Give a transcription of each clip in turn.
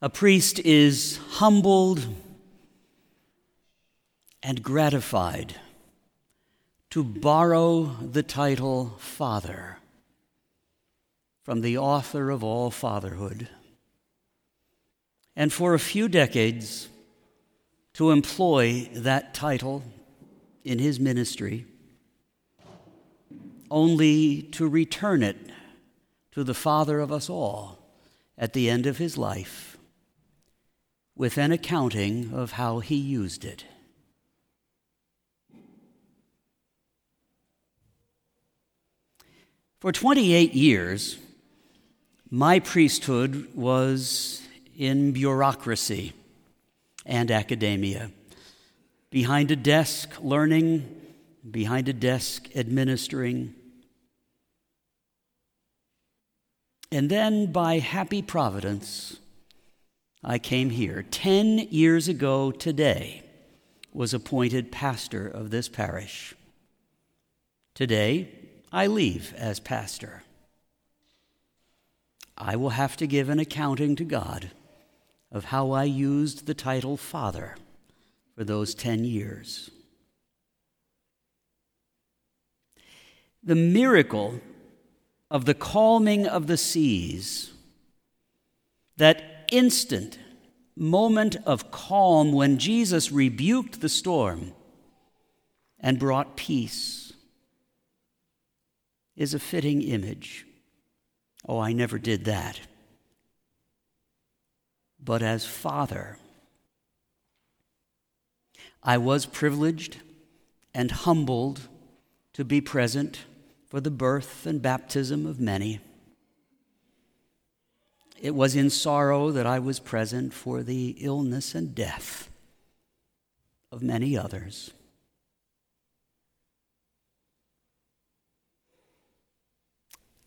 A priest is humbled and gratified to borrow the title Father from the author of all fatherhood, and for a few decades to employ that title in his ministry, only to return it to the Father of us all at the end of his life with an accounting of how he used it. For 28 years, my priesthood was in bureaucracy and academia, behind a desk learning, behind a desk administering. And then, by happy providence, I came here. Ten years ago today, was appointed pastor of this parish. Today, I leave as pastor. I will have to give an accounting to God of how I used the title Father for those 10 years. The miracle of the calming of the seas, that instant moment of calm when Jesus rebuked the storm and brought peace, is a fitting image. Oh, I never did that. But as Father, I was privileged and humbled to be present for the birth and baptism of many. It was in sorrow that I was present for the illness and death of many others.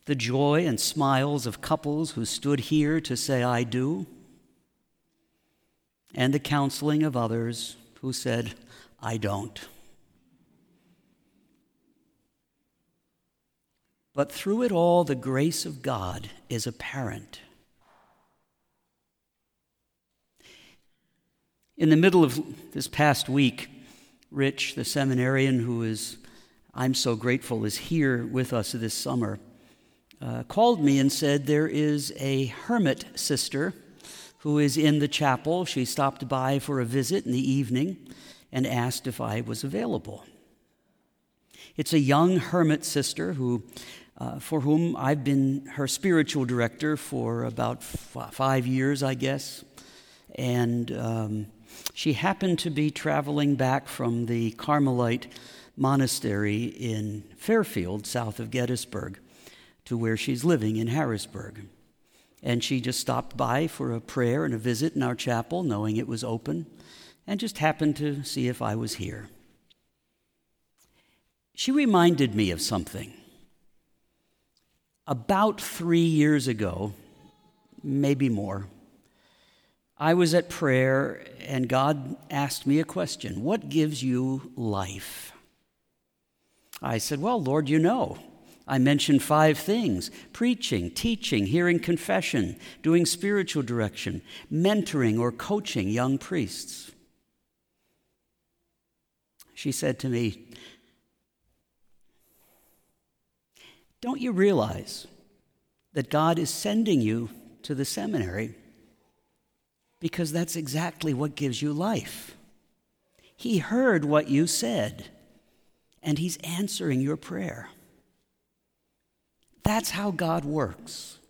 The joy and smiles of couples who stood here to say, I do, and the counseling of others who said, I don't. But through it all, the grace of God is apparent. In the middle of this past week, Rich, the seminarian who is, I'm so grateful, is here with us this summer, uh, called me and said there is a hermit sister who is in the chapel. She stopped by for a visit in the evening and asked if I was available. It's a young hermit sister who, uh, for whom I've been her spiritual director for about f- five years, I guess. And um, she happened to be traveling back from the Carmelite monastery in Fairfield, south of Gettysburg, to where she's living in Harrisburg. And she just stopped by for a prayer and a visit in our chapel, knowing it was open, and just happened to see if I was here. She reminded me of something. About three years ago, maybe more, I was at prayer and God asked me a question What gives you life? I said, Well, Lord, you know. I mentioned five things preaching, teaching, hearing confession, doing spiritual direction, mentoring or coaching young priests. She said to me, Don't you realize that God is sending you to the seminary because that's exactly what gives you life. He heard what you said, and He's answering your prayer. That's how God works.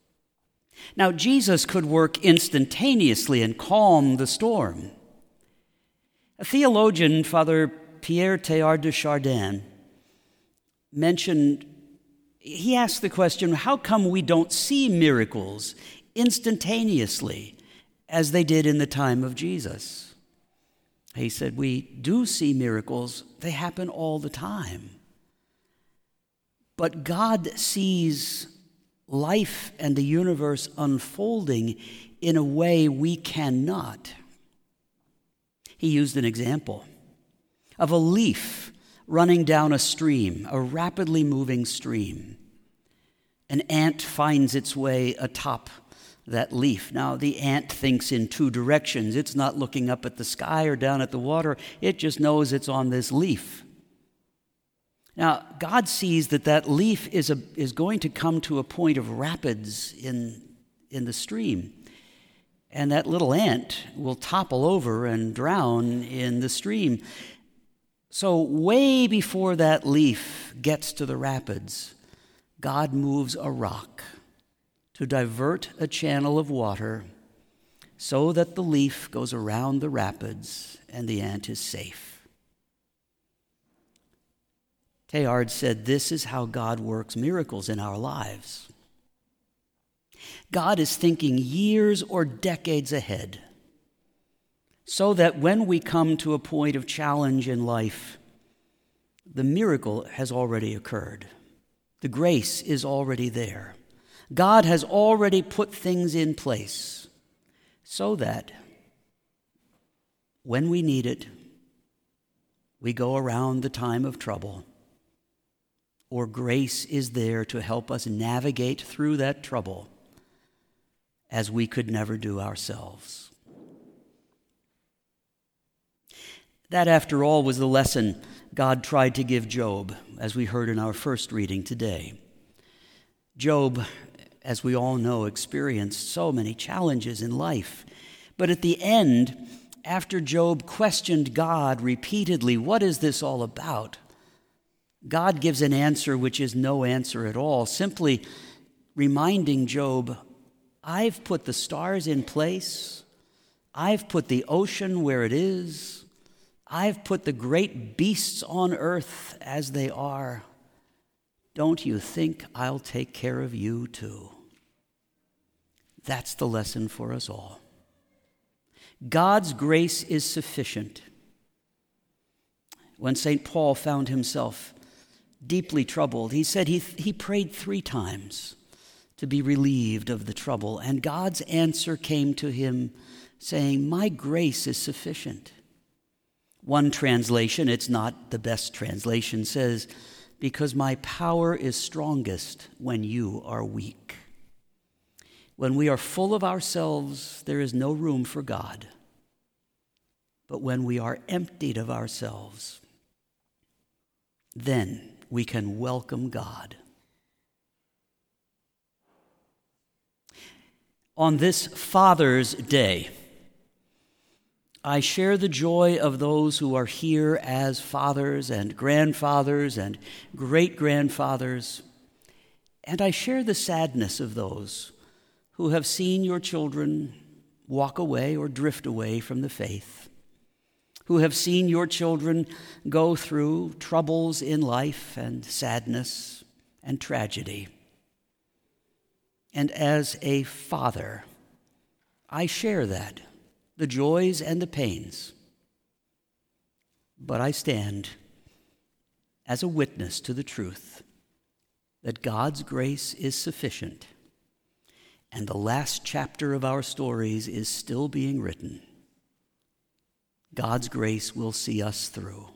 Now, Jesus could work instantaneously and calm the storm. A theologian, Father Pierre Teilhard de Chardin, mentioned, he asked the question how come we don't see miracles instantaneously as they did in the time of Jesus. He said, We do see miracles, they happen all the time. But God sees life and the universe unfolding in a way we cannot. He used an example of a leaf running down a stream, a rapidly moving stream. An ant finds its way atop that leaf. Now, the ant thinks in two directions. It's not looking up at the sky or down at the water, it just knows it's on this leaf. Now, God sees that that leaf is, a, is going to come to a point of rapids in, in the stream. And that little ant will topple over and drown in the stream. So, way before that leaf gets to the rapids, God moves a rock to divert a channel of water so that the leaf goes around the rapids and the ant is safe. Teilhard said, This is how God works miracles in our lives. God is thinking years or decades ahead so that when we come to a point of challenge in life, the miracle has already occurred. The grace is already there. God has already put things in place so that when we need it, we go around the time of trouble, or grace is there to help us navigate through that trouble as we could never do ourselves. That, after all, was the lesson God tried to give Job, as we heard in our first reading today. Job as we all know, experienced so many challenges in life. But at the end, after Job questioned God repeatedly, What is this all about? God gives an answer which is no answer at all, simply reminding Job, I've put the stars in place, I've put the ocean where it is, I've put the great beasts on earth as they are. Don't you think I'll take care of you too? That's the lesson for us all. God's grace is sufficient. When St. Paul found himself deeply troubled, he said he, he prayed three times to be relieved of the trouble, and God's answer came to him saying, My grace is sufficient. One translation, it's not the best translation, says, Because my power is strongest when you are weak. When we are full of ourselves, there is no room for God. But when we are emptied of ourselves, then we can welcome God. On this Father's Day, I share the joy of those who are here as fathers and grandfathers and great grandfathers, and I share the sadness of those who have seen your children walk away or drift away from the faith, who have seen your children go through troubles in life and sadness and tragedy. And as a father, I share that, the joys and the pains. But I stand as a witness to the truth that God's grace is sufficient and the last chapter of our stories is still being written. God's grace will see us through.